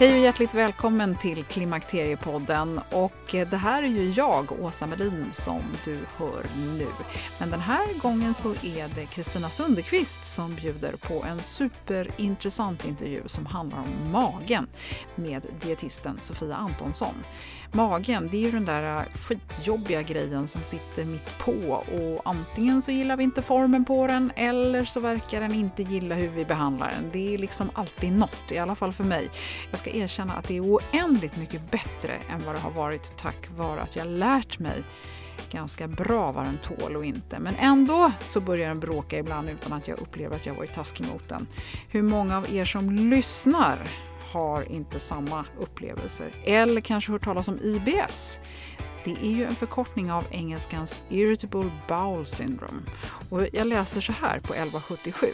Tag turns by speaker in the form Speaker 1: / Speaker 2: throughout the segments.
Speaker 1: Hej och hjärtligt välkommen till Klimakteriepodden. Och eh, det här är ju jag, Åsa Melin, som du hör nu. Men den här gången så är det Kristina Sundekvist som bjuder på en superintressant intervju som handlar om magen med dietisten Sofia Antonsson. Magen, det är ju den där äh, skitjobbiga grejen som sitter mitt på och antingen så gillar vi inte formen på den eller så verkar den inte gilla hur vi behandlar den. Det är liksom alltid något, i alla fall för mig. Jag ska erkänna att det är oändligt mycket bättre än vad det har varit tack vare att jag lärt mig ganska bra vad den tål och inte. Men ändå så börjar den bråka ibland utan att jag upplever att jag varit taskig mot den. Hur många av er som lyssnar har inte samma upplevelser eller kanske hört talas om IBS. Det är ju en förkortning av engelskans Irritable Bowel Syndrome. Och jag läser så här på 1177.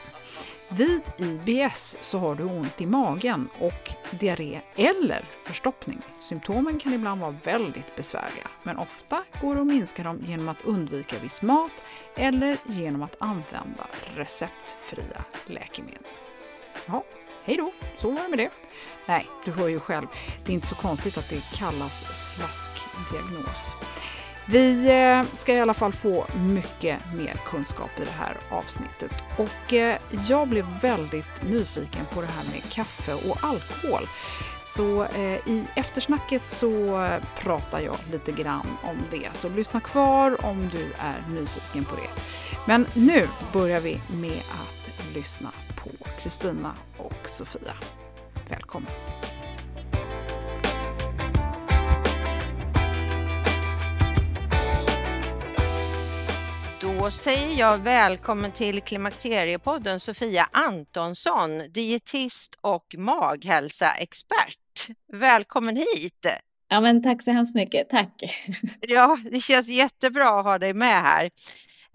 Speaker 1: Vid IBS så har du ont i magen och diarré eller förstoppning. Symptomen kan ibland vara väldigt besvärliga, men ofta går det att minska dem genom att undvika viss mat eller genom att använda receptfria läkemedel. Ja, hej då, så var det med det. Nej, du hör ju själv, det är inte så konstigt att det kallas slaskdiagnos. Vi eh, ska i alla fall få mycket mer kunskap i det här avsnittet och eh, jag blev väldigt nyfiken på det här med kaffe och alkohol. Så eh, i eftersnacket så pratar jag lite grann om det, så lyssna kvar om du är nyfiken på det. Men nu börjar vi med att lyssna på Kristina och Sofia. Välkommen!
Speaker 2: Då säger jag välkommen till Klimakteriepodden Sofia Antonsson, dietist och maghälsaexpert. Välkommen hit!
Speaker 3: Ja, men tack så hemskt mycket. Tack.
Speaker 2: Ja, det känns jättebra att ha dig med här.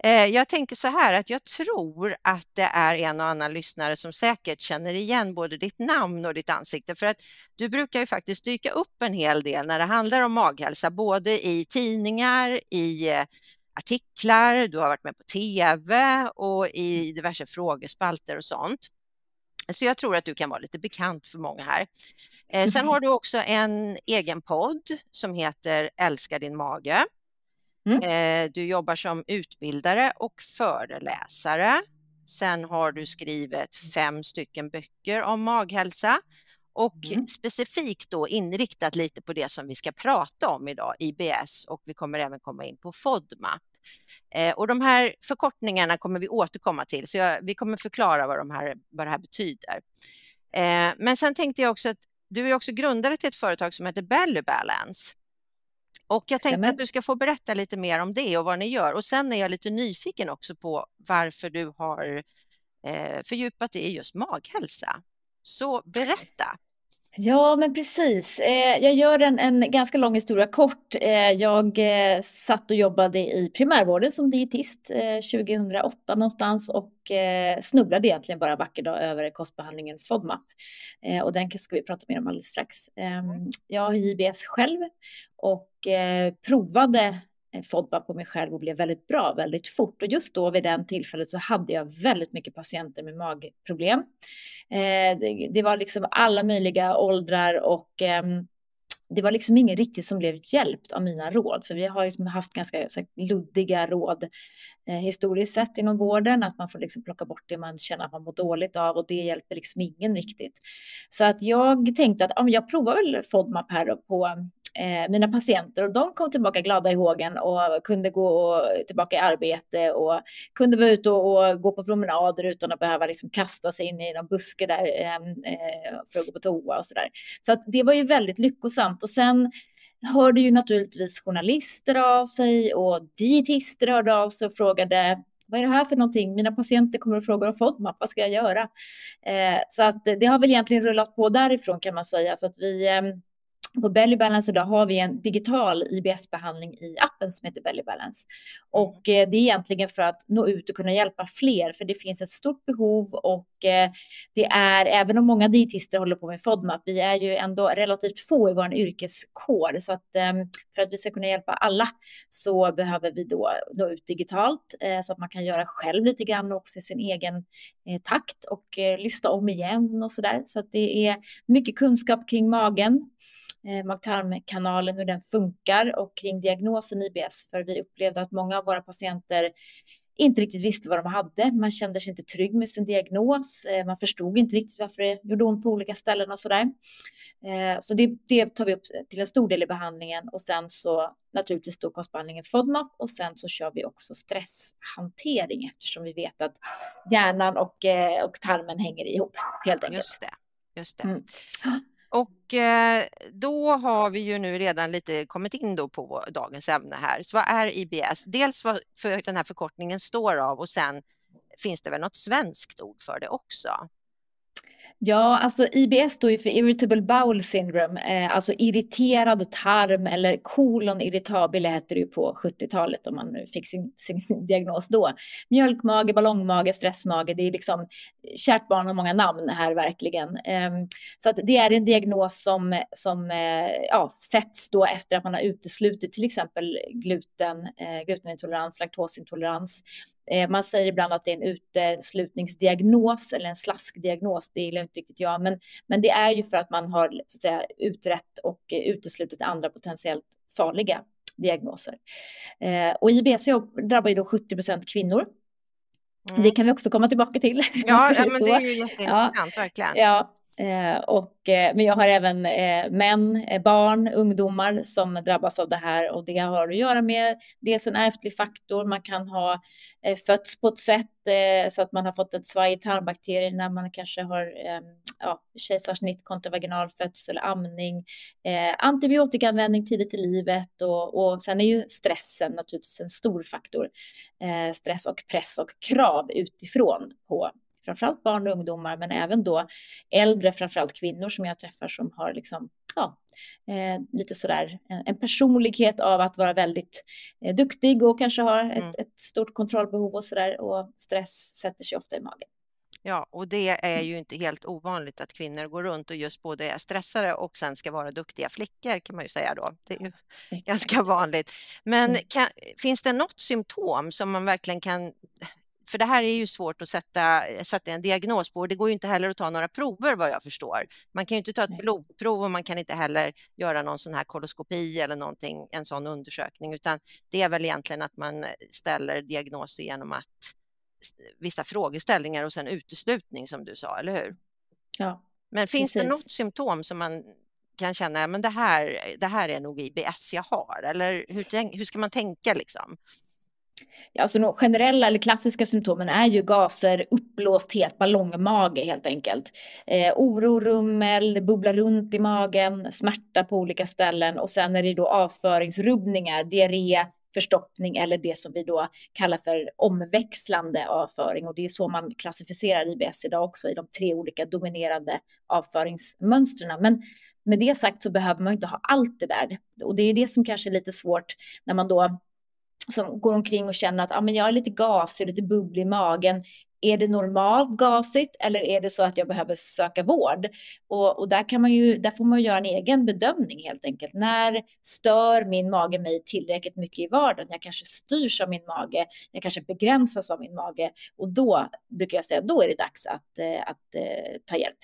Speaker 2: Eh, Jag tänker så här att jag tror att det är en och annan lyssnare som säkert känner igen både ditt namn och ditt ansikte för att du brukar ju faktiskt dyka upp en hel del när det handlar om maghälsa, både i tidningar, i eh, artiklar, du har varit med på tv och i diverse frågespalter och sånt. Så jag tror att du kan vara lite bekant för många här. Eh, Sen har du också en egen podd som heter Älska din mage.
Speaker 3: Mm.
Speaker 2: Eh, Du jobbar som utbildare och föreläsare. Sen har du skrivit fem stycken böcker om maghälsa och
Speaker 3: Mm.
Speaker 2: specifikt då inriktat lite på det som vi ska prata om idag, IBS och vi kommer även komma in på FODMA. Eh, Och de här förkortningarna kommer vi återkomma till, så jag, vi kommer förklara vad, de här, vad det här betyder. Eh, Men sen tänkte jag också att du är också grundare till ett företag som heter Belly Balance. Och jag tänkte att du ska få berätta lite mer om det och vad ni gör. Och sen är jag lite nyfiken också på varför du har eh, fördjupat dig i just maghälsa. Så berätta.
Speaker 3: Ja, men precis. Eh, jag gör en, en ganska lång historia kort. Eh, jag satt och jobbade i primärvården som dietist 2008 någonstans och snubblade egentligen bara en vacker dag över kostbehandlingen FODMAP. Och den ska vi prata mer om alldeles strax. Ehm, jag har IBS själv och Eh, provade eh, FODMAP på mig själv och blev väldigt bra väldigt fort. Och just då vid den tillfället så hade jag väldigt mycket patienter med magproblem. Eh, det, det, var liksom alla möjliga åldrar och eh, det var liksom ingen riktigt som blev hjälpt av mina råd, för vi har liksom haft ganska luddiga råd eh, historiskt sett inom vården, att man får liksom plocka bort det man känner att man mår dåligt av och det hjälper liksom ingen riktigt. Så att jag tänkte att ja, jag provar väl FODMAP här på eh, mina patienter och de kom tillbaka glada i hågen och kunde gå tillbaka i arbete och kunde vara ute och, och, gå på promenader utan att behöva liksom kasta sig in i någon buske där ehm, eh, för att gå på toa och så där. Så att det var ju väldigt lyckosamt och sen hörde ju naturligtvis journalister av sig och dietister hörde av sig och frågade vad är det här för någonting? Mina patienter kommer och frågar om FODMAP, vad ska jag göra? Eh, så att det har väl egentligen rullat på därifrån kan man säga, så att vi eh, på Belly Balance idag har vi en digital IBS-behandling i appen som heter Belly Balance. Och eh, det är egentligen för att nå ut och kunna hjälpa fler, för det finns ett stort behov och eh, det är, även om många dietister håller på med FODMAP, vi är ju ändå relativt få i vår yrkeskår, så att eh, för att vi ska kunna hjälpa alla så behöver vi då nå ut digitalt så att man kan göra själv lite grann också i sin egen takt och lyssna om igen och så där. Så att det är mycket kunskap kring magen eh, mag-tarmkanalen, hur den funkar och kring diagnosen IBS. För vi upplevde att många av våra patienter inte riktigt visste vad de hade. Man kände sig inte trygg med sin diagnos. Eh, man förstod inte riktigt varför det gjorde ont på olika ställen och så där. Eh, så det, det, tar vi upp till en stor del i behandlingen och sen så naturligtvis då kostbehandlingen FODMAP och sen så kör vi också stresshantering eftersom vi vet att hjärnan och, eh, och tarmen hänger ihop helt enkelt.
Speaker 2: Just det. Just det. Mm. Och eh, då har vi ju nu redan lite kommit in då på dagens ämne här. Så vad är IBS? Dels vad för den här förkortningen står av och sen finns det väl något svenskt ord för det också?
Speaker 3: Ja, alltså IBS står ju för Irritable Bowel Syndrome, eh, alltså irriterad tarm eller kolon irritabile hette det ju på 70-talet om man nu fick sin, sin diagnos då. Mjölkmage, ballongmage, stressmage, det är liksom, kärt barn har många namn här verkligen. Eh, så att det är en diagnos som, som eh, ja, sätts då efter att man har uteslutit till exempel gluten, eh, glutenintolerans, laktosintolerans, man säger ibland att det är en uteslutningsdiagnos eller en slaskdiagnos, det gillar inte riktigt jag, men, men det är ju för att man har så att säga, utrett och uteslutit andra potentiellt farliga diagnoser. Eh, och IBS drabbar ju då 70 procent kvinnor. Mm. Det kan vi också komma tillbaka till.
Speaker 2: Ja, ja men det är ju jätteintressant, ja, verkligen.
Speaker 3: Ja, Eh, Eh, och, eh, men jag har även eh, män, eh, barn, ungdomar som drabbas av det här. Och det har att göra med dels en ärftlig faktor, man kan ha eh, fötts på ett sätt eh, så att man har fått ett svaj i tarmbakterier när man kanske har eh, ja, kejsarsnitt, kontravaginal födsel, amning, eh, antibiotikaanvändning tidigt i livet. Och, och sen är ju stressen naturligtvis en stor faktor. Eh, stress och press och krav utifrån på framförallt barn och ungdomar, men även då äldre, framförallt kvinnor som jag träffar som har liksom, ja, eh, lite sådär en, en personlighet av att vara väldigt eh, duktig och kanske ha ett, mm. ett stort kontrollbehov och sådär och stress sätter sig ofta i magen.
Speaker 2: Ja, och det är ju inte helt ovanligt att kvinnor går runt och just både är stressade och sen ska vara duktiga flickor kan man ju säga då. Det är ju ganska vanligt. Men mm. kan, finns det något symptom som man verkligen kan för det här är ju svårt att sätta, sätta en diagnos på och det går ju inte heller att ta några prover vad jag förstår. Man kan ju inte ta ett blodprov och man kan inte heller göra någon sån här koloskopi eller någonting, en sån undersökning, utan det är väl egentligen att man ställer diagnoser genom att vissa frågeställningar och sen uteslutning som du sa, eller hur?
Speaker 3: Ja.
Speaker 2: Men finns precis. det något symptom som man kan känna, men det här, det här är nog IBS jag har, eller hur, hur ska man tänka liksom?
Speaker 3: Ja, alltså de generella eller klassiska symptomen är ju gaser, uppblåsthet, ballongmage helt enkelt. Eh, oro, rummel, bubblar runt i magen, smärta på olika ställen och sen är det då avföringsrubbningar, diarré, förstoppning eller det som vi då kallar för omväxlande avföring. Och det är så man klassificerar IBS idag också i de tre olika dominerande avföringsmönstren. Men med det sagt så behöver man inte ha allt det där. Och det är det som kanske är lite svårt när man då som går omkring och känner att ah, men jag är lite gasig, lite bubblig i magen. Är det normalt gasigt eller är det så att jag behöver söka vård? Och, och, där, kan man ju, där får man göra en egen bedömning helt enkelt. När stör min mage mig tillräckligt mycket i vardagen? Jag kanske styrs av min mage, jag kanske begränsas av min mage och då brukar jag säga då är det dags att, eh, att, att ta hjälp.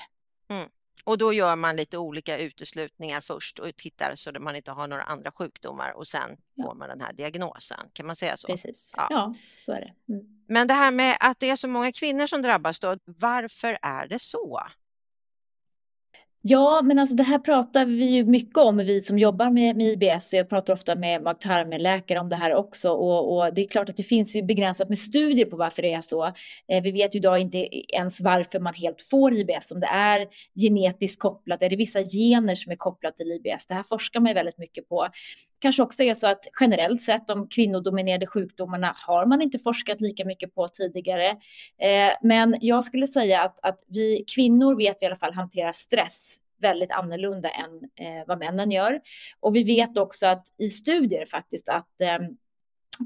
Speaker 2: Mm. Och då gör man lite olika uteslutningar först och tittar så att man inte har några andra sjukdomar och sen ja. får man den här diagnosen. Kan man säga så?
Speaker 3: Precis, ja, ja så är det. Mm.
Speaker 2: Men det här med att det är så många kvinnor som drabbas då, varför är det så?
Speaker 3: Ja, men alltså det här pratar vi ju mycket om, vi som jobbar med, med IBS. Jag pratar ofta med mag-tarmläkare om det här också och, och, det är klart att det finns ju begränsat med studier på varför det är så. Eh, vi vet ju idag inte ens varför man helt får IBS, om det är genetiskt kopplat, är det vissa gener som är kopplat till IBS? Det här forskar man ju väldigt mycket på. Kanske också är så att generellt sett de kvinnodominerade sjukdomarna har man inte forskat lika mycket på tidigare. Eh, men jag skulle säga att, att vi kvinnor vet vi i alla fall hanterar stress väldigt annorlunda än eh, vad männen gör. Och vi vet också att i studier faktiskt att eh,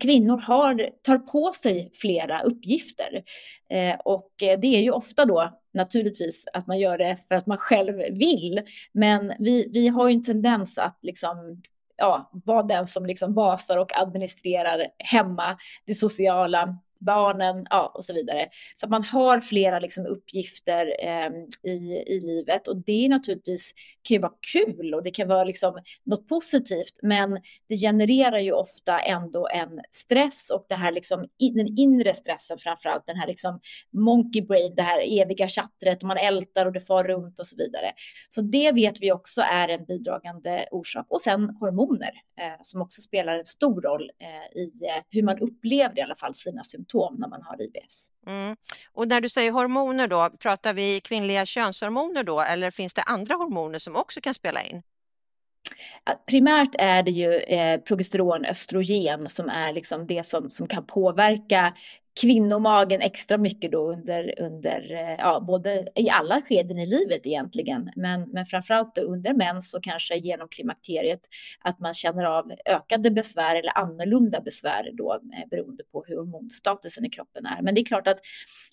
Speaker 3: kvinnor har, tar på sig flera uppgifter. Eh, och eh, det är ju ofta då naturligtvis att man gör det för att man själv vill. Men vi, vi har ju en tendens att liksom ja, vara den som liksom basar och administrerar hemma, det sociala, barnen ja, och så vidare. Så att man har flera liksom, uppgifter eh, i, i livet. Och det är naturligtvis kan ju vara kul och det kan vara liksom, något positivt, men det genererar ju ofta ändå en stress och det här liksom, den inre stressen framför allt, den här liksom monkey brain, det här eviga chattret och man ältar och det far runt och så vidare. Så det vet vi också är en bidragande orsak. Och sen hormoner eh, som också spelar en stor roll eh, i eh, hur man upplever i alla fall sina symptom symptom när man har IBS.
Speaker 2: Mm. Och när du säger hormoner då, pratar vi kvinnliga könshormoner då eller finns det andra hormoner som också kan spela in?
Speaker 3: Primärt är det ju eh, progesteron, östrogen som är liksom det som, som kan påverka kvinnomagen extra mycket då under, under eh, ja, både i alla skeden i livet egentligen, men, men framförallt under mens och kanske genom klimakteriet, att man känner av ökade besvär eller annorlunda besvär då eh, beroende på hur hormonstatusen i kroppen är. Men det är klart att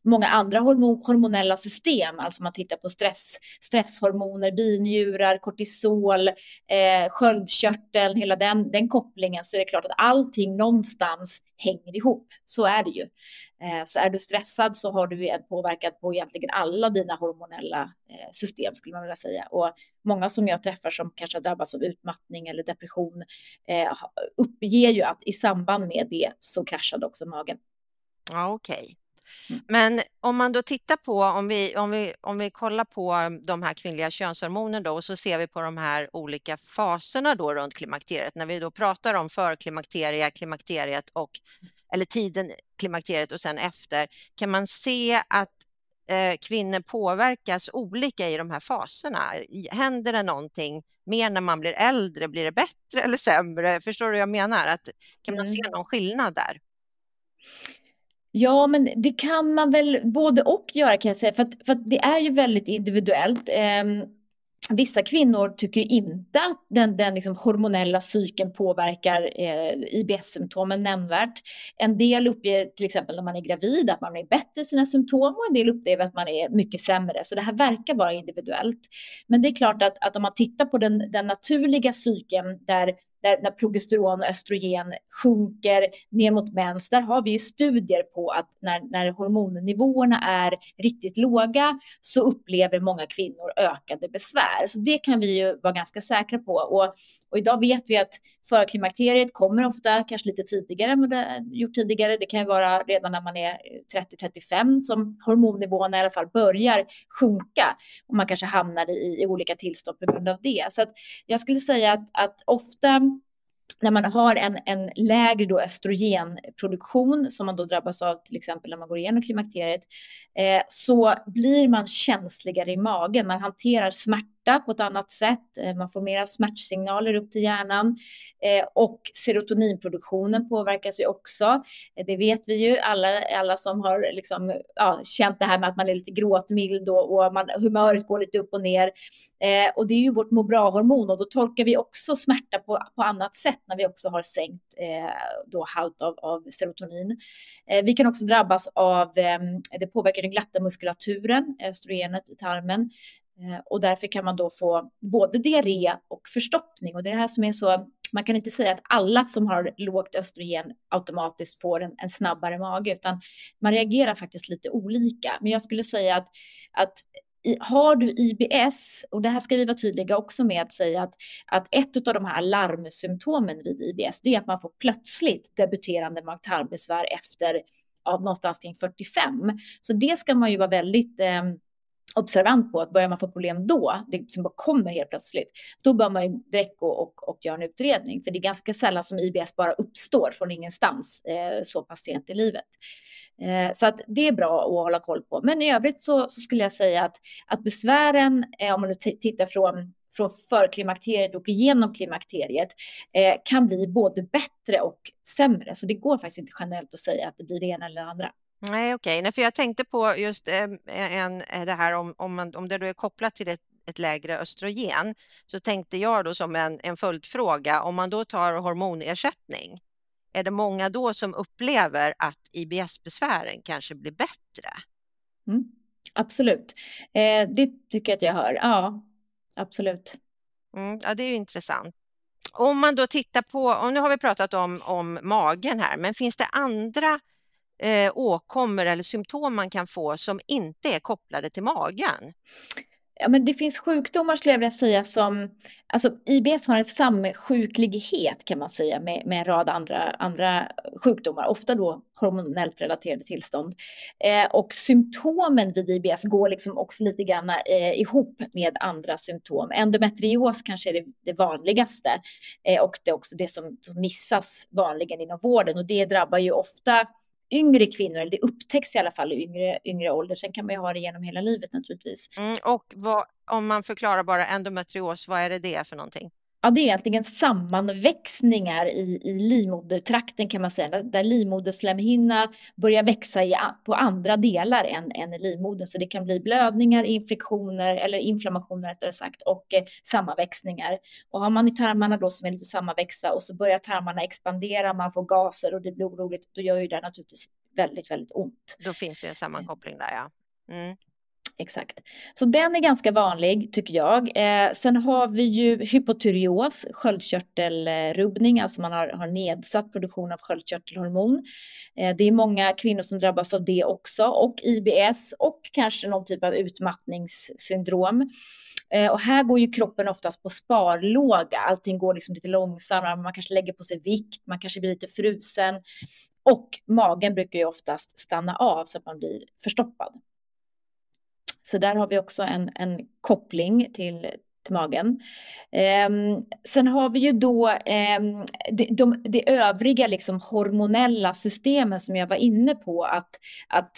Speaker 3: många andra hormon, hormonella system, alltså man tittar på stress, stresshormoner, binjurar, kortisol, eh, sköldkörteln, hela den, den kopplingen, så är det klart att allting någonstans hänger ihop. Så är det ju. Eh, så är du stressad så har du en påverkan på egentligen alla dina hormonella eh, system skulle man vilja säga. Och många som jag träffar som kanske har drabbats av utmattning eller depression eh, uppger ju att i samband med det så kraschade också magen.
Speaker 2: Ja, okej. Okay. Mm. Men om man då tittar på, om vi, om, vi, om vi kollar på de här kvinnliga könshormonerna då och så ser vi på de här olika faserna då runt klimakteriet. När vi då pratar om förklimakterie, klimakteriet och eller tiden klimakteriet och sen efter, kan man se att eh, kvinnor påverkas olika i de här faserna? Händer det någonting mer när man blir äldre? Blir det bättre eller sämre? Förstår du vad jag menar? Att, kan man se mm. någon skillnad där?
Speaker 3: Ja, men det kan man väl både och göra kan jag säga, för att, för att det är ju väldigt individuellt. Eh, Vissa kvinnor tycker inte att den, den liksom hormonella cykeln påverkar eh, IBS-symptomen nämnvärt. En del uppger till exempel när man är gravid att man är bättre i sina symptom och en del upplever att man är mycket sämre. Så det här verkar vara individuellt. Men det är klart att, att om man tittar på den, den naturliga cykeln där där när progesteron och östrogen sjunker ner mot mens, där har vi ju studier på att när, när hormonnivåerna är riktigt låga så upplever många kvinnor ökade besvär. Så det kan vi ju vara ganska säkra på. Och, och idag vet vi att förklimakteriet kommer ofta kanske lite tidigare än vad det gjort tidigare. Det kan ju vara redan när man är 30-35 som hormonnivåerna i alla fall börjar sjunka och man kanske hamnar i, i olika tillstånd på grund av det. Så att jag skulle säga att, att ofta när man har en, en lägre då östrogenproduktion som man då drabbas av till exempel när man går igenom klimakteriet eh, så blir man känsligare i magen. Man hanterar smärta smärta på ett annat sätt. Eh, man får mera smärtsignaler upp till hjärnan eh, och serotoninproduktionen påverkas ju också. Eh, det vet vi ju alla, alla som har liksom, ja, känt det här med att man är lite gråtmild och, och man, humöret går lite upp och ner. Och det är ju vårt må bra-hormon och då tolkar vi också smärta på, på annat sätt när vi också har sänkt eh, då halt av, av serotonin. Eh, vi kan också drabbas av, eh, det påverkar den glatta muskulaturen, östrogenet i tarmen. Eh, och därför kan man då få både diarré och förstoppning. Och det är det här som är så, man kan inte säga att alla som har lågt östrogen automatiskt får en, en snabbare mage, utan man reagerar faktiskt lite olika. Men jag skulle säga att, att har du IBS, och det här ska vi vara tydliga också med att säga att, att ett av de här larmsymptomen vid IBS, det är att man får plötsligt debuterande mag-tarmbesvär efter av någonstans kring 45. Så det ska man ju vara väldigt eh, observant på att börjar man få problem då, det som bara kommer helt plötsligt, då bör man ju direkt gå och, och göra en utredning. För det är ganska sällan som IBS bara uppstår från ingenstans eh, så pass sent i livet. Eh, så att det är bra att hålla koll på. Men i övrigt så, så skulle jag säga att, att besvären, eh, om man tittar från från förklimakteriet och igenom klimakteriet eh, kan bli både bättre och sämre. Så det går faktiskt inte generellt att säga att det blir det ena eller det andra.
Speaker 2: Nej, okej. Okay. För jag tänkte på just eh, en, eh, det här om, om, man, om det då är kopplat till ett, ett lägre östrogen så tänkte jag då som en, en följdfråga om man då tar hormonersättning är det många då som upplever att IBS-besvären kanske blir bättre?
Speaker 3: Mm, absolut, eh, det tycker jag att jag hör. Ja, absolut.
Speaker 2: Mm, ja, det är ju intressant. Om man då tittar på, och nu har vi pratat om, om magen här, men finns det andra eh, åkommor eller symptom man kan få som inte är kopplade till magen?
Speaker 3: Ja, men det finns sjukdomar skulle jag vilja säga som, alltså IBS har en samsjuklighet kan man säga med, med en rad andra, andra sjukdomar, ofta då hormonellt relaterade tillstånd. Eh, och symptomen vid IBS går liksom också lite grann eh, ihop med andra symptom. Endometrios kanske är det, det vanligaste eh, och det är också det som, som missas vanligen inom vården och det drabbar ju ofta yngre kvinnor, eller det upptäcks i alla fall i yngre, yngre ålder. Sen kan man ju ha det genom hela livet naturligtvis.
Speaker 2: Mm, och vad, om man förklarar bara endometrios, vad är det det för någonting?
Speaker 3: Ja, det är egentligen sammanväxningar i, i livmodertrakten kan man säga, där livmoderslemhinna börjar växa i, på andra delar än, än i livmodern. Så det kan bli blödningar, infektioner eller inflammationer rättare sagt och eh, sammanväxningar. Och har man i tarmarna då som är lite sammanväxa och så börjar tarmarna expandera, man får gaser och det blir oroligt, då gör ju det naturligtvis väldigt, väldigt ont.
Speaker 2: Då finns det en sammankoppling där ja. Mm.
Speaker 3: Exakt. Så den är ganska vanlig tycker jag. Eh, sen har vi ju hypotyreos, sköldkörtelrubbning, alltså man har, har nedsatt produktion av sköldkörtelhormon. Eh, det är många kvinnor som drabbas av det också och IBS och kanske någon typ av utmattningssyndrom. Eh, och här går ju kroppen oftast på sparlåga, allting går liksom lite långsammare, man kanske lägger på sig vikt, man kanske blir lite frusen och magen brukar ju oftast stanna av så att man blir förstoppad. Så där har vi också en, en koppling till, till magen. Eh, sen har vi ju då eh, det, de, de, övriga liksom hormonella systemen som jag var inne på, att, att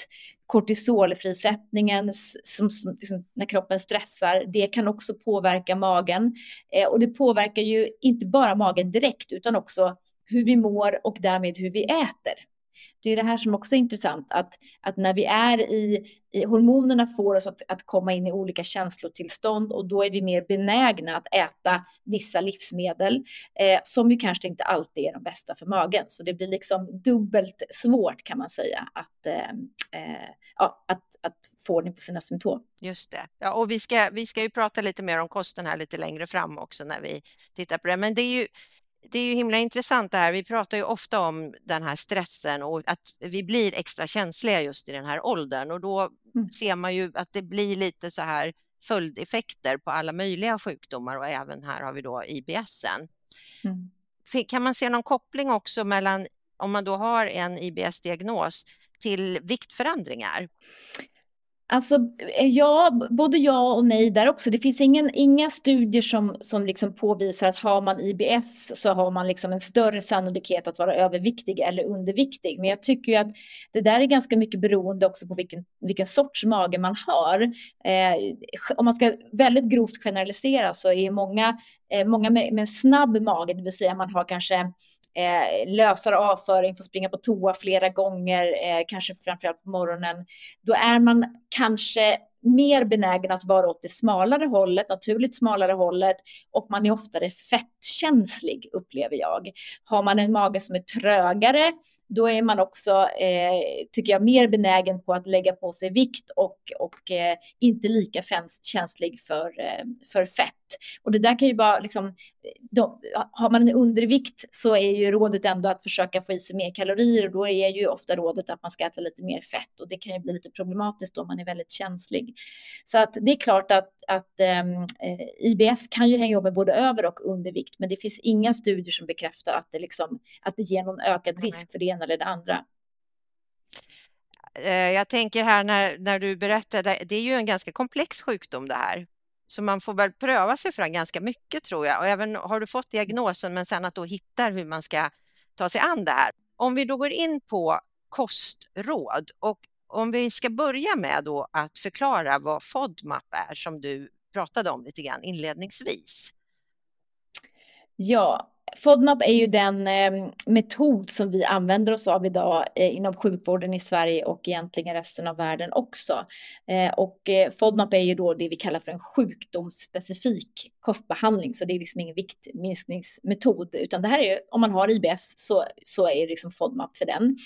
Speaker 3: kortisolfrisättningen som, som liksom, när kroppen stressar, det kan också påverka magen. Eh, och det påverkar ju inte bara magen direkt utan också hur vi mår och därmed hur vi äter det är det här som också är intressant, att, att när vi är i, i hormonerna får oss att, att komma in i olika känslotillstånd och då är vi mer benägna att äta vissa livsmedel eh, som ju kanske inte alltid är de bästa för magen. Så det blir liksom dubbelt svårt kan man säga att, eh, eh, ja, att, att få ordning på sina symptom.
Speaker 2: Just det. Ja, och vi ska, vi ska ju prata lite mer om kosten här lite längre fram också när vi tittar på det. Men det är ju det är ju himla intressant det här. Vi pratar ju ofta om den här stressen och att vi blir extra känsliga just i den här åldern och då mm. ser man ju att det blir lite så här följdeffekter på alla möjliga sjukdomar och även här har vi då IBS. Mm. Kan man se någon koppling också mellan om man då har en IBS-diagnos till viktförändringar?
Speaker 3: Alltså, eh, ja, både ja och nej där också. Det finns ingen, inga studier som, som liksom påvisar att har man IBS så har man liksom en större sannolikhet att vara överviktig eller underviktig. Men jag tycker ju att det där är ganska mycket beroende också på vilken, vilken sorts mage man har. Eh, om man ska väldigt grovt generalisera så är många, eh, många med, med en snabb mage, det vill säga man har kanske eh, lösare avföring, får springa på toa flera gånger, eh, kanske framförallt på morgonen, då är man kanske mer benägen att vara åt det smalare hållet, naturligt smalare hållet och man är oftare fettkänslig upplever jag. Har man en mage som är trögare, då är man också, eh, tycker jag, mer benägen på att lägga på sig vikt och, och eh, inte lika känslig för, eh, för fett. Och det där kan ju vara liksom, de, har man en undervikt så är ju rådet ändå att försöka få i sig mer kalorier och då är ju ofta rådet att man ska äta lite mer fett och det kan ju bli lite problematiskt om man är väldigt känslig. Så att det är klart att, att ehm, eh, IBS kan ju hänga ihop med både över och undervikt, men det finns inga studier som bekräftar att det, liksom, att det ger någon ökad risk för det ena eller det andra.
Speaker 2: Eh, jag tänker här när, när du berättade, det är ju en ganska komplex sjukdom det här. Så man får väl pröva sig fram ganska mycket tror jag. Och även har du fått diagnosen men sen att då hitta hur man ska ta sig an det här. Om vi då går in på kostråd och om vi ska börja med då att förklara vad FODMAP är som du pratade om lite grann inledningsvis.
Speaker 3: Ja, FODMAP är ju den eh, metod som vi använder oss av idag eh, inom sjukvården i Sverige och egentligen resten av världen också. Eh, och eh, FODMAP är ju då det vi kallar för en sjukdomsspecifik kostbehandling, så det är liksom ingen viktminskningsmetod, utan det här är om man har IBS så, så är det liksom FODMAP för den.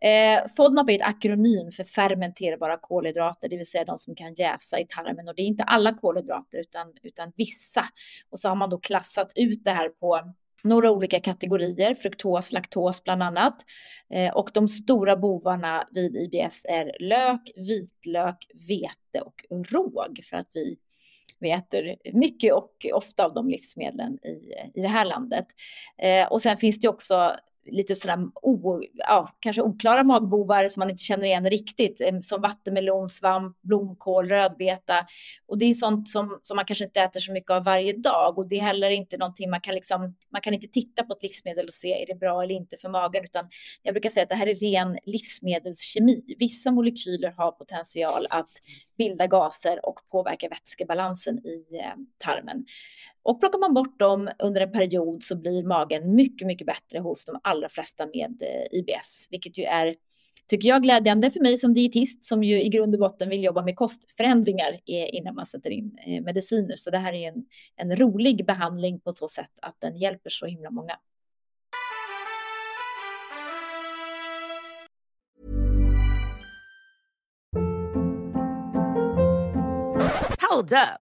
Speaker 3: Eh, FODMAP är ett akronym för fermenterbara kolhydrater, det vill säga de som kan jäsa i tarmen och det är inte alla kolhydrater utan, utan vissa. Och så har man då klassat ut det här på några olika kategorier, fruktos, laktos bland annat. Eh, och de stora bovarna vid IBS är lök, vitlök, vete och råg för att vi, vi äter mycket och ofta av de livsmedlen i, i det här landet. Eh, och sen finns det också lite sådär o, ja, kanske oklara magbovar som man inte känner igen riktigt, eh, som vattenmelon, svamp, blomkål, rödbeta. Och det är sånt som, som man kanske inte äter så mycket av varje dag och det är heller inte någonting man kan liksom, man kan inte titta på ett livsmedel och se är det bra eller inte för magen, utan jag brukar säga att det här är ren livsmedelskemi. Vissa molekyler har potential att bilda gaser och påverka vätskebalansen i eh, tarmen. Och plockar man bort dem under en period så blir magen mycket, mycket bättre hos de allra flesta med eh, IBS, vilket ju är tycker jag glädjande för mig som dietist som ju i grund och botten vill jobba med kostförändringar eh, innan man sätter in eh, mediciner. Så det här är en, en rolig behandling på så sätt att den hjälper så himla många.
Speaker 4: Hold up.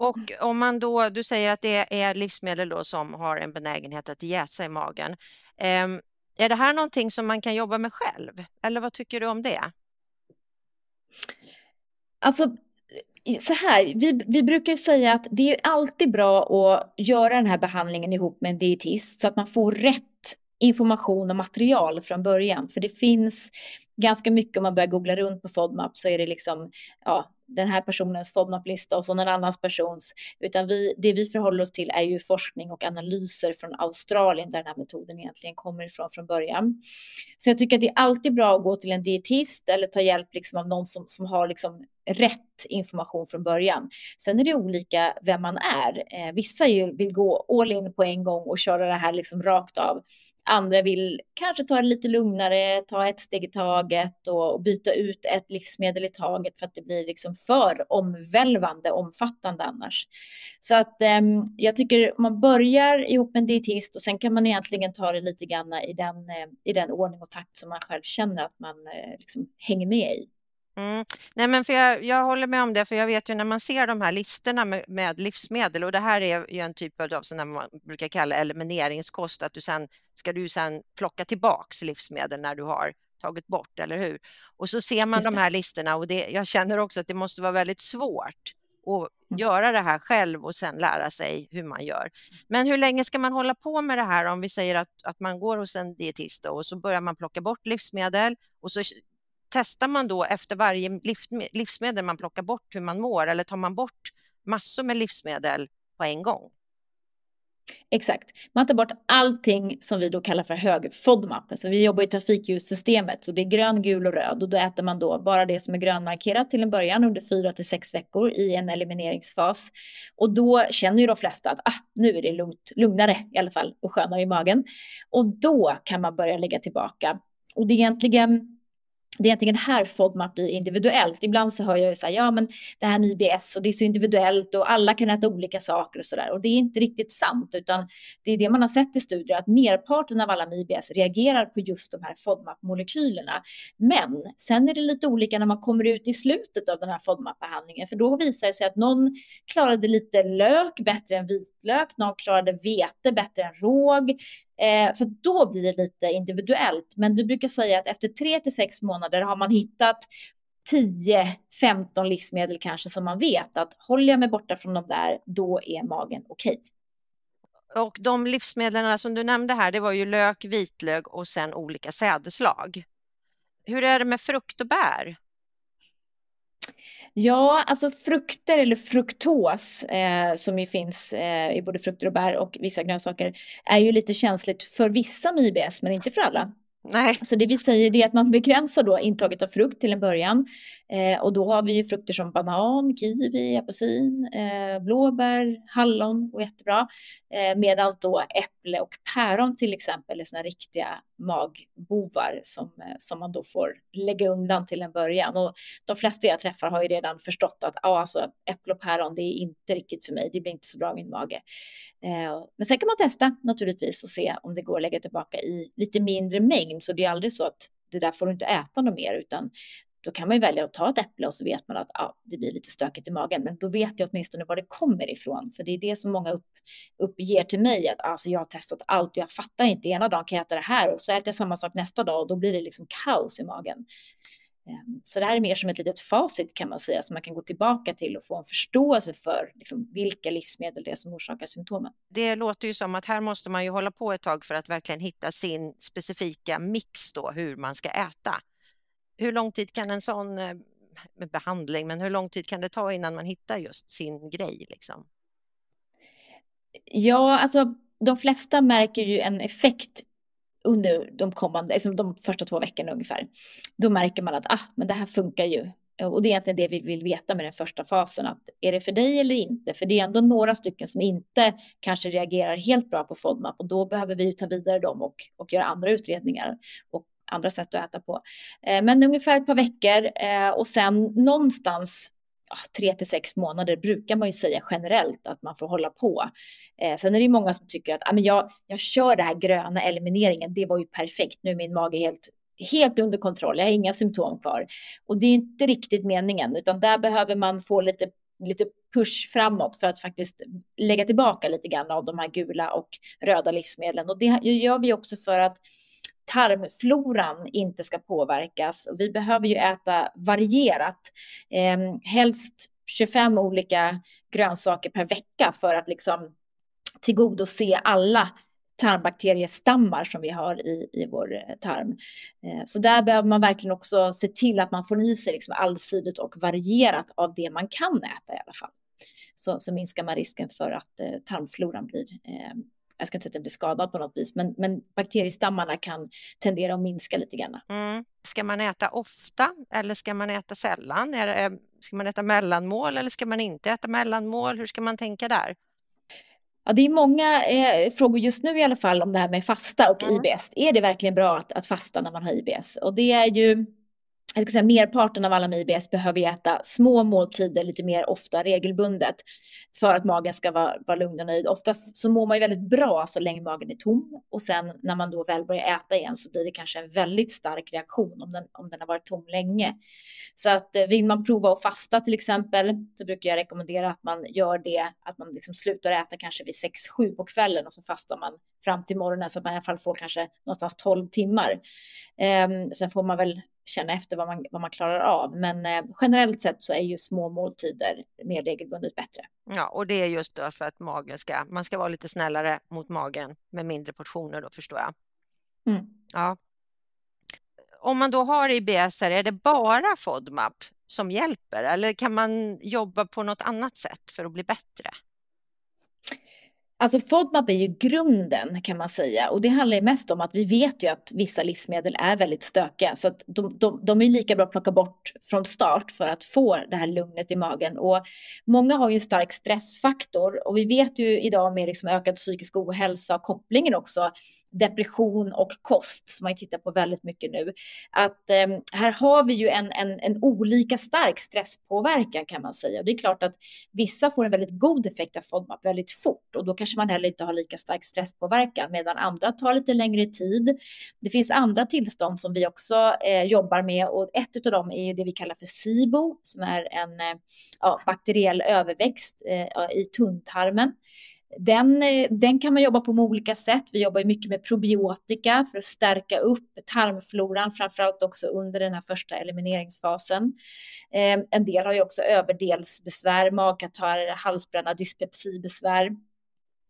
Speaker 2: Och om man då, du säger att det är livsmedel då som har en benägenhet att jäsa i magen. Eh, är det här någonting som man kan jobba med själv? Eller vad tycker du om det?
Speaker 3: Alltså, så här, vi, vi brukar säga att det är alltid bra att göra den här behandlingen ihop med en dietist så att man får rätt information och material från början. För det finns ganska mycket om man börjar googla runt på FODMAP så är det liksom ja, den här personens FODMAP-lista och så någon annans persons. Utan vi, det vi förhåller oss till är ju forskning och analyser från Australien där den här metoden egentligen kommer ifrån från början. Så jag tycker att det är alltid bra att gå till en dietist eller ta hjälp liksom av någon som, som har liksom rätt information från början. Sen är det olika vem man är. Eh, vissa ju vill gå all in på en gång och köra det här liksom rakt av. Andra vill kanske ta det lite lugnare, ta ett steg i taget och, byta ut ett livsmedel i taget för att det blir liksom för omvälvande, omfattande annars. Så att eh, jag tycker man börjar ihop med en dietist och sen kan man egentligen ta det lite grann i den, eh, i den ordning och takt som man själv känner att man eh, liksom hänger med i.
Speaker 2: Mm. Nej, men för jag, jag håller med om det, för jag vet ju när man ser de här listorna med, med livsmedel och det här är ju en typ av som man brukar kalla elimineringskost, att du sen ska du sen plocka tillbaks livsmedel när du har tagit bort, eller hur? Och så ser man de här listorna och det, jag känner också att det måste vara väldigt svårt att mm. göra det här själv och sen lära sig hur man gör. Men hur länge ska man hålla på med det här om vi säger att, att man går hos en dietist och så börjar man plocka bort livsmedel och så testar man då efter varje livsmedel man plockar bort hur man mår eller tar man bort massor med livsmedel på en gång?
Speaker 3: Exakt. Man tar bort allting som vi då kallar för hög FODMAP. Alltså vi jobbar i trafikljussystemet så det är grön, gul och röd och då äter man då bara det som är grönmarkerat till en början under fyra till sex veckor i en elimineringsfas. Och då känner ju de flesta att ah, nu är det lugnt, lugnare i alla fall och skönare i magen. Och då kan man börja lägga tillbaka. Och det är egentligen det är egentligen här FODMAP blir individuellt. Ibland så hör jag ju så här, ja men det här med IBS och det är så individuellt och alla kan äta olika saker och så där. Och det är inte riktigt sant, utan det är det man har sett i studier att merparten av alla med IBS reagerar på just de här FODMAP-molekylerna. Men sen är det lite olika när man kommer ut i slutet av den här FODMAP-behandlingen, för då visar det sig att någon klarade lite lök bättre än vitlök, någon klarade vete bättre än råg, Eh, så då blir det lite individuellt. Men vi brukar säga att efter tre till sex månader har man hittat 10-15 livsmedel kanske som man vet att håller jag mig borta från de där, då är magen okej.
Speaker 2: Okay. Och de livsmedlen som du nämnde här, det var ju lök, vitlök och sen olika sädeslag. Hur är det med frukt och bär?
Speaker 3: Ja, alltså frukter eller fruktos eh, som ju finns eh, i både frukter och bär och vissa grönsaker är ju lite känsligt för vissa med IBS men inte för alla.
Speaker 2: Nej.
Speaker 3: Så det vi säger är att man begränsar då intaget av frukt till en början. Eh, och då har vi ju frukter som banan, kiwi, apelsin, eh, blåbär, hallon och jättebra. Eh, Medan då äpple och päron till exempel är sådana riktiga magbovar som, eh, som man då får lägga undan till en början. Och de flesta jag träffar har ju redan förstått att ah, alltså, äpple och päron, det är inte riktigt för mig. Det blir inte så bra i min mage. Eh, men sen kan man testa naturligtvis och se om det går att lägga tillbaka i lite mindre mängd. Så det är aldrig så att det där får du inte äta något mer, utan då kan man ju välja att ta ett äpple och så vet man att ah, det blir lite stökigt i magen. Men då vet jag åtminstone var det kommer ifrån. För det är det som många upp, uppger till mig. Att alltså, jag har testat allt och jag fattar inte. Ena dagen kan jag äta det här och så äter jag samma sak nästa dag och då blir det liksom kaos i magen. Ehm, så det här är mer som ett litet facit kan man säga som man kan gå tillbaka till och få en förståelse för liksom, vilka livsmedel det är som orsakar symptomen.
Speaker 2: Det låter ju som att här måste man ju hålla på ett tag för att verkligen hitta sin specifika mix då hur man ska äta. Hur lång tid kan en sån eh, behandling, men hur lång tid kan det ta innan man hittar just sin grej? Liksom?
Speaker 3: Ja, alltså de flesta märker ju en effekt under de kommande, liksom de första två veckorna ungefär. Då märker man att ah, men det här funkar ju. Och det är egentligen det vi vill veta med den första fasen, att är det för dig eller inte? För det är ändå några stycken som inte kanske reagerar helt bra på FODMAP och då behöver vi ta vidare dem och, och göra andra utredningar och andra sätt att äta på. Eh, men ungefär ett par veckor eh, och sen någonstans tre till sex månader brukar man ju säga generellt att man får hålla på. Eh, sen är det ju många som tycker att ah, men jag, jag kör det här gröna elimineringen, det var ju perfekt, nu är min mage helt helt under kontroll, jag har inga symptom kvar. Och det är inte riktigt meningen, utan där behöver man få lite, lite push framåt för att faktiskt lägga tillbaka lite grann av de här gula och röda livsmedlen. Och det gör vi också för att tarmfloran inte ska påverkas. Vi behöver ju äta varierat, eh, helst 25 olika grönsaker per vecka för att liksom tillgodose alla tarmbakteriestammar som vi har i, i vår eh, tarm. Eh, så där behöver man verkligen också se till att man får i sig liksom allsidigt och varierat av det man kan äta i alla fall. Så, så minskar man risken för att eh, tarmfloran blir ehm, jag ska inte säga att den blir skadad på något vis, men, men bakteriestammarna kan tendera att minska lite grann.
Speaker 2: Mm. Ska man äta ofta eller ska man äta sällan? Är, ska man äta mellanmål eller ska man inte äta mellanmål? Hur ska man tänka där?
Speaker 3: Ja, det är många eh, frågor just nu i alla fall om det här med fasta och mm. IBS. Är det verkligen bra att, att fasta när man har IBS? Och det är ju jag ska säga, merparten av alla med IBS behöver äta små måltider lite mer ofta regelbundet för att magen ska vara, vara lugn och nöjd. Ofta så mår man ju väldigt bra så länge magen är tom och sen när man då väl börjar äta igen så blir det kanske en väldigt stark reaktion om den, om den har varit tom länge. Så att eh, vill man prova att fasta till exempel så brukar jag rekommendera att man gör det, att man liksom slutar äta kanske vid 6-7 på kvällen och så fastar man fram till morgonen så att man i alla fall får kanske någonstans 12 timmar. Um, sen får man väl känna efter vad man, vad man klarar av. Men eh, generellt sett så är ju små måltider mer regelbundet bättre.
Speaker 2: Ja, och det är just då för att magen ska, man ska vara lite snällare mot magen med mindre portioner då förstår jag.
Speaker 3: Mm.
Speaker 2: Ja. Om man då har IBS, är det bara FODMAP som hjälper eller kan man jobba på något annat sätt för att bli bättre?
Speaker 3: Alltså FODMAP är ju grunden kan man säga. Och det handlar ju mest om att vi vet ju att vissa livsmedel är väldigt stökiga. Så att de, de, de är lika bra att plocka bort från start för att få det här lugnet i magen. Och många har ju en stark stressfaktor. Och vi vet ju idag med liksom ökad psykisk ohälsa och kopplingen också depression och kost som man tittar på väldigt mycket nu. Att eh, här har vi ju en, en, en, olika stark stresspåverkan kan man säga. Och det är klart att vissa får en väldigt god effekt av FODMAP väldigt fort och då kanske man heller inte har lika stark stresspåverkan medan andra tar lite längre tid. Det finns andra tillstånd som vi också eh, jobbar med och ett av dem är ju det vi kallar för SIBO som är en eh, ja, bakteriell överväxt eh, i tunntarmen. Den, eh, den kan man jobba på med olika sätt. Vi jobbar mycket med probiotika för att stärka upp tarmfloran, framförallt också under den här första elimineringsfasen. Eh, en del har ju också överdelsbesvär, magkatarr, halsbränna, dyspepsibesvär.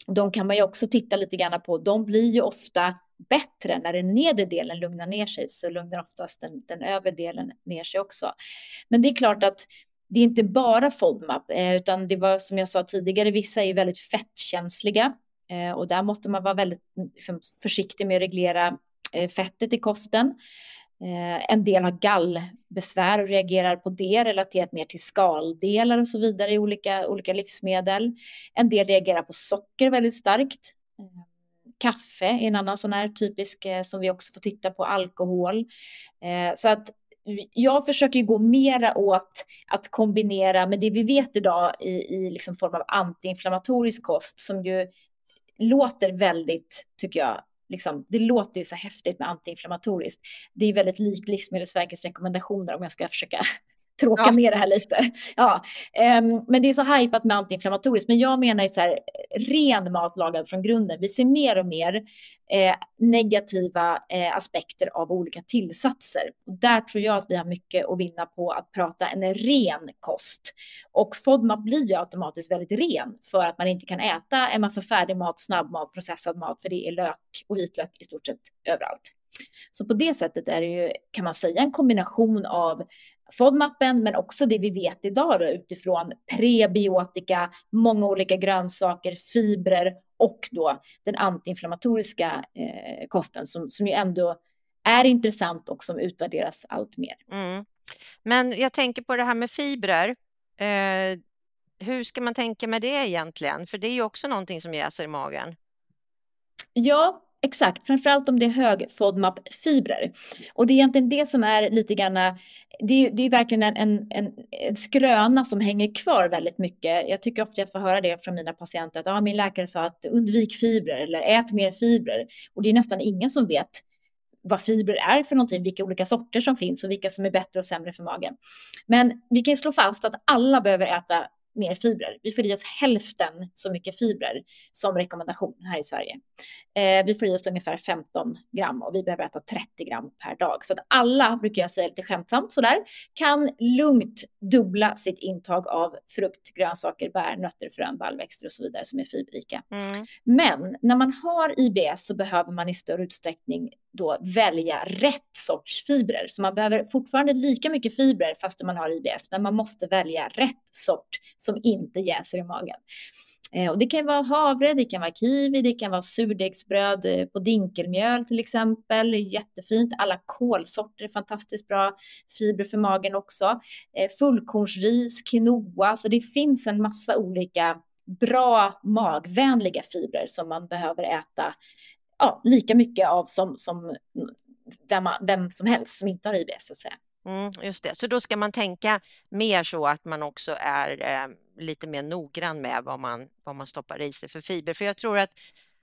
Speaker 3: De kan man ju också titta lite grann på. De blir ju ofta bättre när den nedre delen lugnar ner sig, så lugnar oftast den, den övre delen ner sig också. Men det är klart att det är inte bara FODMAP, eh, utan det var som jag sa tidigare, vissa är väldigt fettkänsliga eh, och där måste man vara väldigt mm, liksom, försiktig med att reglera eh, fettet i kosten. En del har gallbesvär och reagerar på det relaterat mer till skaldelar och så vidare i olika, olika livsmedel. En del reagerar på socker väldigt starkt. Kaffe är en annan sån här typisk som vi också får titta på, alkohol. Så att jag försöker gå mera åt att kombinera med det vi vet idag i, i liksom form av antiinflammatorisk kost som ju låter väldigt, tycker jag, liksom, det låter ju så häftigt med antiinflammatoriskt. Det är väldigt likt Livsmedelsverkets rekommendationer om jag ska försöka tråka ja. ner det här lite. Ja, um, men det är så hajpat med antiinflammatoriskt. Men jag menar ju så här, ren mat lagad från grunden. Vi ser mer och mer eh, negativa eh, aspekter av olika tillsatser. Och där tror jag att vi har mycket att vinna på att prata en ren kost. Och FODMAP blir ju automatiskt väldigt ren för att man inte kan äta en massa färdig mat, snabbmat, processad mat, för det är lök och vitlök i stort sett överallt. Så på det sättet är det ju, kan man säga, en kombination av FODMAPen, men också det vi vet idag då, utifrån prebiotika, många olika grönsaker, fibrer och då den antiinflammatoriska eh, kosten som, som ju ändå är intressant och som utvärderas allt mer.
Speaker 2: Mm. Men jag tänker på det här med fibrer. Eh, hur ska man tänka med det egentligen? För det är ju också någonting som jäser i magen.
Speaker 3: Ja, Exakt, framförallt om det är hög FODMAP-fibrer. Och det är egentligen det som är lite grann, det är, det är verkligen en, en, en, en skröna som hänger kvar väldigt mycket. Jag tycker ofta jag får höra det från mina patienter att ah, min läkare sa att undvik fibrer eller ät mer fibrer. Och det är nästan ingen som vet vad fibrer är för någonting, vilka olika sorter som finns och vilka som är bättre och sämre för magen. Men vi kan ju slå fast att alla behöver äta mer fibrer. Vi får i oss hälften så mycket fibrer som rekommendation här i Sverige. Eh, vi får i oss ungefär 15 gram och vi behöver äta 30 gram per dag. Så att alla, brukar jag säga lite skämtsamt sådär, kan lugnt dubbla sitt intag av frukt, grönsaker, bär, nötter, frön, baljväxter och så vidare som är fiberrika. Mm. Men när man har IBS så behöver man i större utsträckning då välja rätt sorts fibrer. Så man behöver fortfarande lika mycket fibrer fast man har IBS, men man måste välja rätt sort som inte jäser i magen. Eh, och det kan vara havre, det kan vara kiwi, det kan vara surdegsbröd eh, på dinkelmjöl till exempel. Jättefint. Alla kolsorter är fantastiskt bra fibrer för magen också. Eh, fullkornsris, quinoa, så det finns en massa olika bra magvänliga fibrer som man behöver äta ja, lika mycket av som, som vem, vem som helst som inte har IBS. Så att säga.
Speaker 2: Mm, just det, så då ska man tänka mer så att man också är eh, lite mer noggrann med vad man, vad man stoppar i sig för fiber. För jag tror att,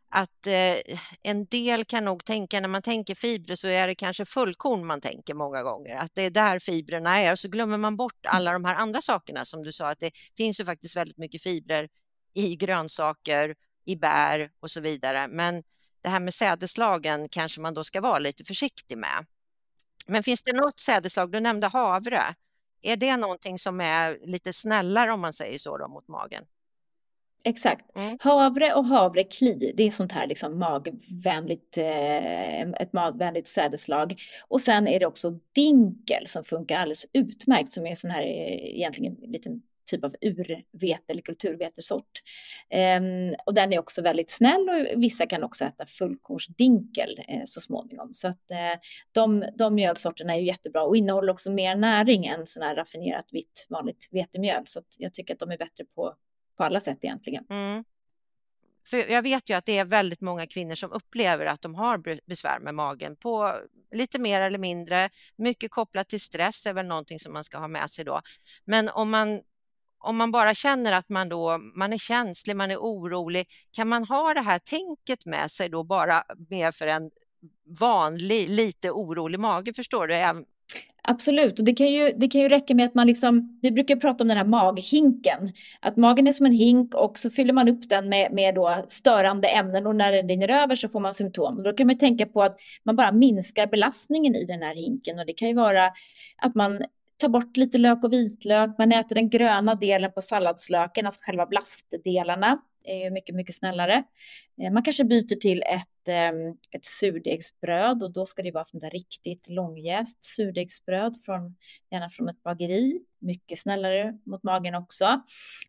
Speaker 2: att eh, en del kan nog tänka när man tänker fibrer så är det kanske fullkorn man tänker många gånger, att det är där fibrerna är och så glömmer man bort alla de här andra sakerna som du sa att det finns ju faktiskt väldigt mycket fibrer i grönsaker, i bär och så vidare. Men det här med sädeslagen kanske man då ska vara lite försiktig med. Men finns det något sädeslag, du nämnde havre, är det någonting som är lite snällare om man säger så då, mot magen?
Speaker 3: Exakt. Mm. Havre och havrekli, det är sånt här liksom magvänligt, eh, ett magvänligt sädeslag. Och sen är det också dinkel som funkar alldeles utmärkt, som är sån här eh, egentligen liten typ av urvete eller kulturvetesort. Um, och den är också väldigt snäll och vissa kan också äta fullkornsdinkel eh, så småningom. Så att eh, de, de mjölsorterna är ju jättebra och innehåller också mer näring än sån här raffinerat vitt vanligt vetemjöl. Så att jag tycker att de är bättre på, på alla sätt egentligen.
Speaker 2: Mm. För jag vet ju att det är väldigt många kvinnor som upplever att de har besvär med magen på lite mer eller mindre. Mycket kopplat till stress är väl någonting som man ska ha med sig då. Men om man om man bara känner att man då man är känslig, man är orolig, kan man ha det här tänket med sig då bara mer för en vanlig, lite orolig mage, förstår du?
Speaker 3: Absolut, och det kan, ju, det kan ju räcka med att man liksom, vi brukar prata om den här maghinken, att magen är som en hink och så fyller man upp den med, med då störande ämnen och när den rinner över så får man symptom. Och då kan man tänka på att man bara minskar belastningen i den här hinken och det kan ju vara att man ta bort lite lök och vitlök. Man äter den gröna delen på salladslöken, alltså själva blastdelarna är ju mycket, mycket snällare. Eh, man kanske byter till ett, ehm, ett surdegsbröd och då ska det vara sånt där riktigt långjäst surdegsbröd från, gärna från ett bageri. Mycket snällare mot magen också.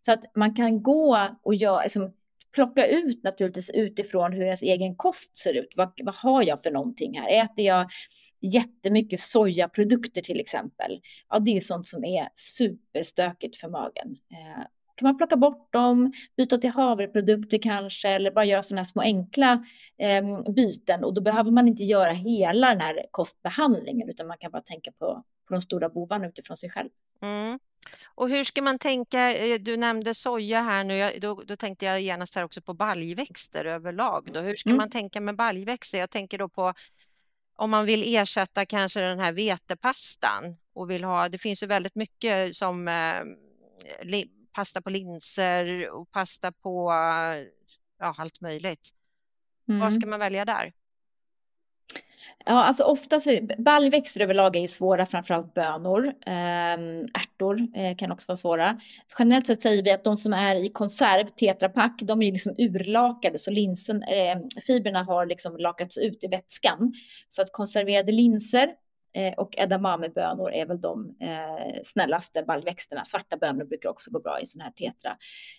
Speaker 3: Så att man kan gå och göra, liksom, plocka ut naturligtvis utifrån hur ens egen kost ser ut. Vad, vad har jag för någonting här? Äter jag jättemycket sojaprodukter till exempel. Ja, det är sånt som är superstökigt för magen. Eh, kan man plocka bort dem, byta till havreprodukter kanske eller bara göra sådana små enkla eh, byten och då behöver man inte göra hela den här kostbehandlingen utan man kan bara tänka på, på de stora bovarna utifrån sig själv.
Speaker 2: Mm. Och hur ska man tänka? Eh, du nämnde soja här nu. Då, då tänkte jag genast här också på baljväxter överlag. Då. Hur ska mm. man tänka med baljväxter? Jag tänker då på om man vill ersätta kanske den här vetepastan och vill ha, det finns ju väldigt mycket som eh, pasta på linser och pasta på ja, allt möjligt. Mm. Vad ska man välja där?
Speaker 3: Ja, alltså oftast baljväxter överlag är ju svåra, framförallt bönor. Ehm, ärtor eh, kan också vara svåra. Generellt sett säger vi att de som är i konserv, tetrapack, de är liksom urlakade så linsen, eh, fibrerna har liksom lakats ut i vätskan. Så att konserverade linser Eh, och edamamebönor är väl de eh, snällaste baljväxterna. Svarta bönor brukar också gå bra i sån här tetra.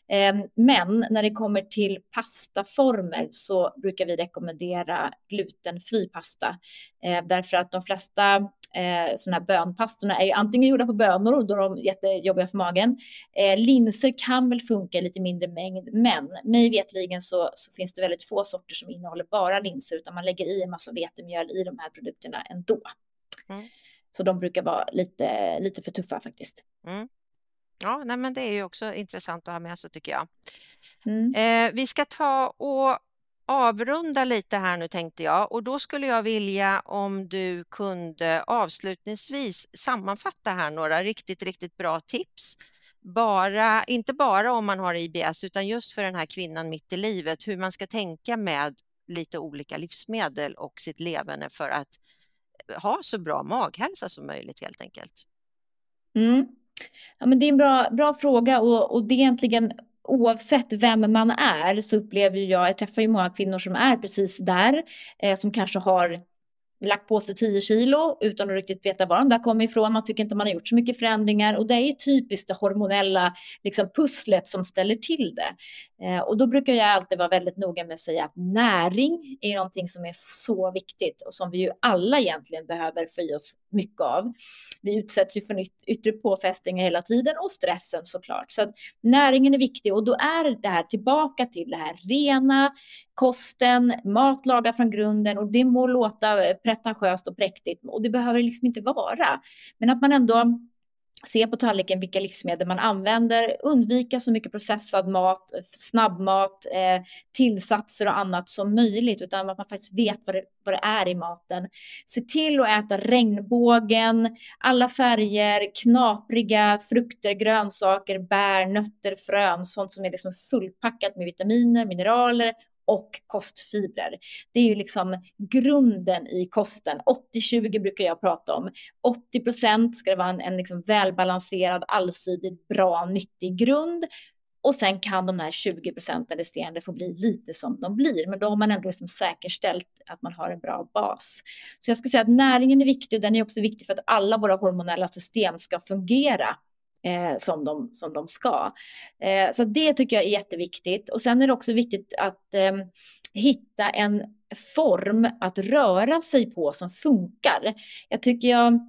Speaker 3: Eh, men när det kommer till pastaformer så brukar vi rekommendera glutenfri pasta. Eh, därför att de flesta eh, sådana här bönpastorna är ju antingen gjorda på bönor och då är de jättejobbiga för magen. Eh, linser kan väl funka i lite mindre mängd, men mig vetligen så, så finns det väldigt få sorter som innehåller bara linser, utan man lägger i en massa vetemjöl i de här produkterna ändå. Mm. Så de brukar vara lite, lite för tuffa faktiskt.
Speaker 2: Mm. Ja, nej, men det är ju också intressant att ha med sig tycker jag. Mm. Eh, vi ska ta och avrunda lite här nu tänkte jag och då skulle jag vilja om du kunde avslutningsvis sammanfatta här några riktigt, riktigt bra tips bara, inte bara om man har IBS, utan just för den här kvinnan mitt i livet, hur man ska tänka med lite olika livsmedel och sitt leverne för att ha så bra maghälsa som möjligt helt enkelt.
Speaker 3: Mm. Ja, men det är en bra, bra fråga och, och det är egentligen oavsett vem man är så upplever jag, jag träffar ju många kvinnor som är precis där, eh, som kanske har lagt på sig 10 kilo utan att riktigt veta var de där kommer ifrån. Man tycker inte man har gjort så mycket förändringar och det är typiskt det hormonella liksom, pusslet som ställer till det. Eh, och då brukar jag alltid vara väldigt noga med att säga att näring är någonting som är så viktigt och som vi ju alla egentligen behöver få i oss mycket av. Vi utsätts ju för yttre påfrestningar hela tiden och stressen såklart. Så att näringen är viktig och då är det här tillbaka till det här rena, kosten, mat lagad från grunden och det må låta pretentiöst och präktigt och det behöver det liksom inte vara. Men att man ändå se på tallriken vilka livsmedel man använder, undvika så mycket processad mat, snabbmat, eh, tillsatser och annat som möjligt, utan att man faktiskt vet vad det, vad det är i maten. Se till att äta regnbågen, alla färger, knapriga frukter, grönsaker, bär, nötter, frön, sånt som är liksom fullpackat med vitaminer, mineraler och kostfibrer. Det är ju liksom grunden i kosten. 80-20 brukar jag prata om. 80 procent ska det vara en, en liksom välbalanserad, allsidigt, bra, nyttig grund. Och sen kan de här 20 procenten resterande få bli lite som de blir. Men då har man ändå liksom säkerställt att man har en bra bas. Så jag skulle säga att näringen är viktig och den är också viktig för att alla våra hormonella system ska fungera eh, som, de, som de ska. Eh, så det tycker jag är jätteviktigt. Och sen är det också viktigt att eh, hitta en form att röra sig på som funkar. Jag tycker jag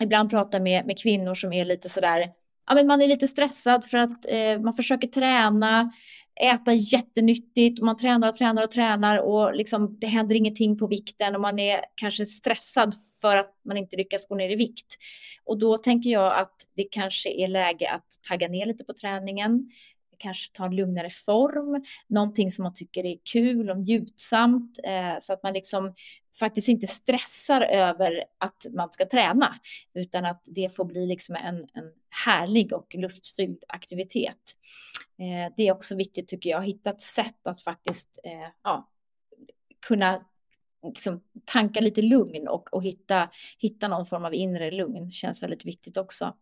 Speaker 3: ibland pratar med, med kvinnor som är lite sådär, ja men man är lite stressad för att eh, man försöker träna, äta jättenyttigt och man tränar och tränar och tränar och liksom det händer ingenting på vikten och man är kanske stressad för att man inte lyckas gå ner i vikt. Och då tänker jag att det kanske är läge att tagga ner lite på träningen, kanske ta en lugnare form, någonting som man tycker är kul och njutsamt, eh, så att man liksom faktiskt inte stressar över att man ska träna, utan att det får bli liksom en, en härlig och lustfylld aktivitet. Eh, det är också viktigt tycker jag, att hitta ett sätt att faktiskt eh, ja, kunna liksom, tanka lite lugn och, och hitta, hitta någon form av inre lugn känns väldigt viktigt också.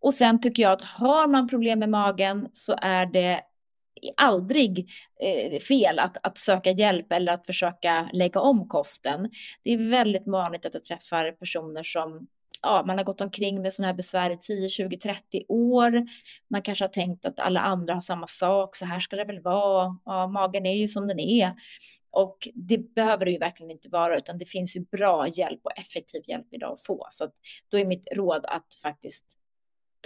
Speaker 3: Och sen tycker jag att har man problem med magen så är det aldrig eh, fel att, att söka hjälp eller att försöka lägga om kosten. Det är väldigt vanligt att jag träffar personer som ja, man har gått omkring med sådana här besvär i 10, 20, 30 år. Man kanske har tänkt att alla andra har samma sak, så här ska det väl vara. Ja, magen är ju som den är. Och det behöver det ju verkligen inte vara, utan det finns ju bra hjälp och effektiv hjälp idag att få. Så att då är mitt råd att faktiskt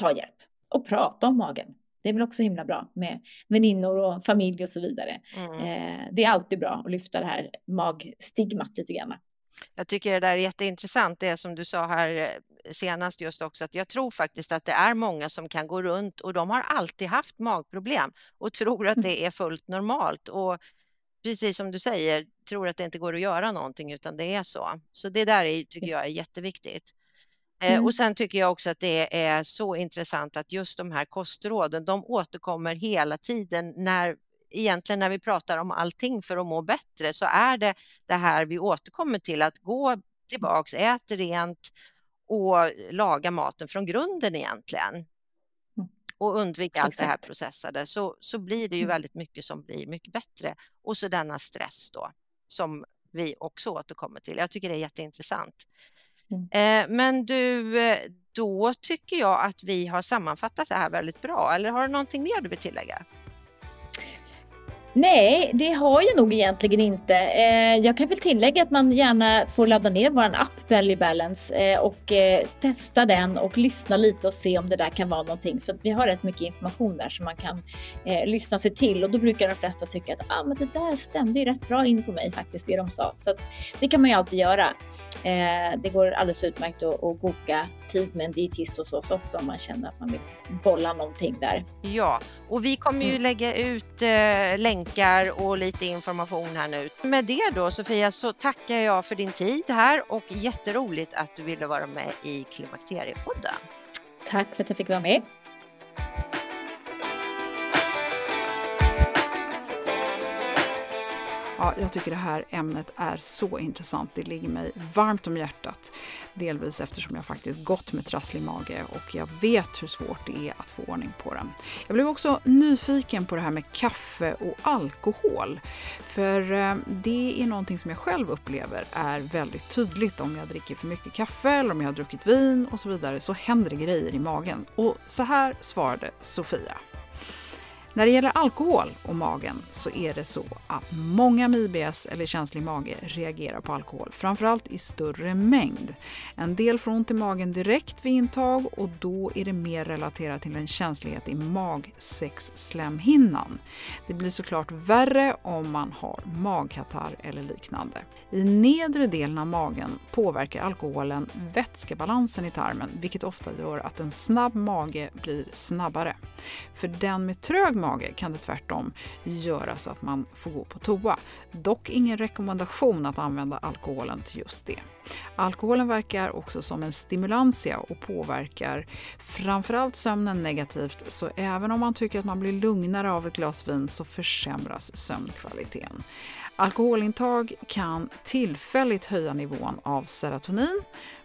Speaker 3: ta hjälp och prata om magen. Det är väl också himla bra med väninnor och familj och så vidare. Mm. Eh, det är alltid bra att lyfta det här magstigmat lite grann.
Speaker 2: Jag tycker det där är jätteintressant, det som du sa här eh, senast just också, att jag tror faktiskt att det är många som kan gå runt och de har alltid haft magproblem och tror att mm. det är fullt normalt. Och precis som du säger, tror att det inte går att göra någonting utan det är så. Så det där är, tycker jag är jätteviktigt. Eh, mm. Och sen tycker jag också att det är så intressant att just de här kostråden, de återkommer hela tiden när egentligen när vi pratar om allting för att må bättre så är det det här vi återkommer till att gå tillbaks, ät rent och laga maten från grunden egentligen och undvika allt det här processade så, så blir det ju mm. väldigt mycket som blir mycket bättre. Och så denna stress då som vi också återkommer till. Jag tycker det är jätteintressant. Mm. Eh, men du, eh, då tycker jag att vi har sammanfattat det här väldigt bra. Eller har du någonting mer du vill tillägga?
Speaker 3: Nej, det har jag nog egentligen inte. Eh, jag kan väl tillägga att man gärna får ladda ner vår app Belly Balance eh, och eh, testa den och lyssna lite och se om det där kan vara någonting. För vi har rätt mycket information där som man kan lyssna sig till och då brukar de flesta tycka att ah, men det där stämde ju rätt bra in på mig faktiskt, det de sa. Så det kan man ju alltid göra. det går alldeles utmärkt att, att boka tid med en dietist hos oss också om man känner att man vill bolla någonting där.
Speaker 2: Ja, och vi kommer ju mm. lägga ut eh, länkar och lite information här nu. Med det då Sofia så tackar jag för din tid här och jätteroligt att du ville vara med i Klimakteriepodden.
Speaker 3: Tack för att jag fick vara med.
Speaker 1: Ja, jag tycker det här ämnet är så intressant. Det ligger mig varmt om hjärtat. Delvis eftersom jag faktiskt gått med trasslig mage och jag vet hur svårt det är att få ordning på den. Jag blev också nyfiken på det här med kaffe och alkohol. För eh, det är någonting som jag själv upplever är väldigt tydligt. Om jag dricker för mycket kaffe eller om jag har druckit vin och så vidare så händer det grejer i magen. Och så här svarade Sofia. När det gäller alkohol och magen så är det så att många med IBS eller känslig mage reagerar på alkohol, framförallt i större mängd. En del får ont i magen direkt vid intag och då är det mer relaterat till en känslighet i magsäcksslemhinnan. Det blir såklart värre om man har magkatarr eller liknande. I nedre delen av magen påverkar alkoholen vätskebalansen i tarmen vilket ofta gör att en snabb mage blir snabbare. För den med trög mage kan det tvärtom göra så att man får gå på toa. Dock ingen rekommendation att använda alkoholen till just det. Alkoholen verkar också som en stimulantia och påverkar framförallt sömnen negativt så även om man tycker att man blir lugnare av ett glas vin så försämras sömnkvaliteten. Alkoholintag kan tillfälligt höja nivån av serotonin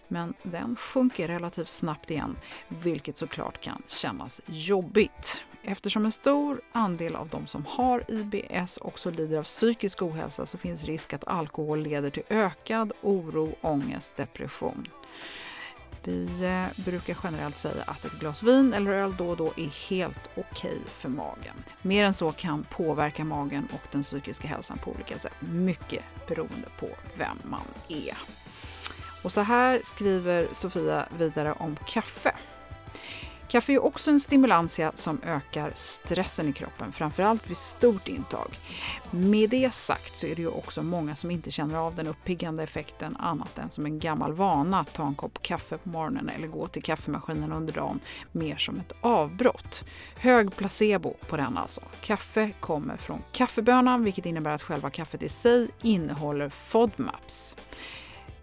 Speaker 1: men den sjunker relativt snabbt igen, vilket såklart kan kännas jobbigt. Eftersom en stor andel av de som har IBS också lider av psykisk ohälsa så finns risk att alkohol leder till ökad oro, ångest, depression. Vi eh, brukar generellt säga att ett glas vin eller öl då och då är helt okej okay för magen. Mer än så kan påverka magen och den psykiska hälsan på olika sätt, mycket beroende på vem man är. Och så här skriver Sofia vidare om kaffe. Kaffe är också en stimulantia som ökar stressen i kroppen, framförallt vid stort intag. Med det sagt så är det ju också många som inte känner av den uppiggande effekten annat än som en gammal vana att ta en kopp kaffe på morgonen eller gå till kaffemaskinen under dagen, mer som ett avbrott. Hög placebo på den alltså. Kaffe kommer från kaffebönan vilket innebär att själva kaffet i sig innehåller FODMAPs.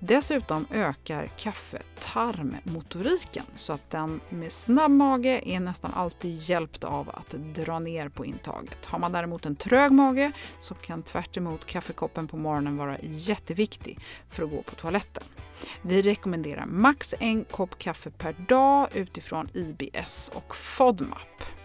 Speaker 1: Dessutom ökar kaffe tarmmotoriken så att den med snabb mage är nästan alltid hjälpt av att dra ner på intaget. Har man däremot en trög mage så kan tvärt kaffekoppen på morgonen vara jätteviktig för att gå på toaletten. Vi rekommenderar max en kopp kaffe per dag utifrån IBS och FODMAP.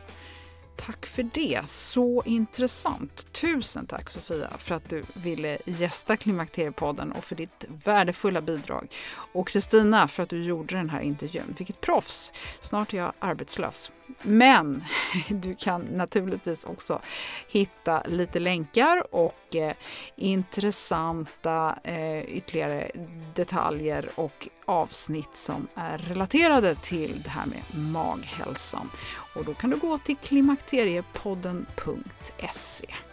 Speaker 1: Tack för det. Så intressant. Tusen tack Sofia för att du ville gästa Klimakteriepodden och för ditt värdefulla bidrag. Och Kristina för att du gjorde den här intervjun. Vilket proffs! Snart är jag arbetslös. Men du kan naturligtvis också hitta lite länkar och eh, intressanta eh, ytterligare detaljer och avsnitt som är relaterade till det här med maghälsan. Och då kan du gå till klimakteriepodden.se.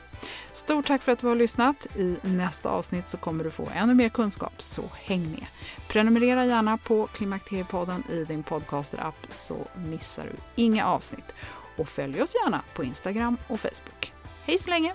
Speaker 1: Stort tack för att du har lyssnat. I nästa avsnitt så kommer du få ännu mer kunskap, så häng med. Prenumerera gärna på Klimakteriepodden i din podcasterapp så missar du inga avsnitt. Och följ oss gärna på Instagram och Facebook. Hej så länge!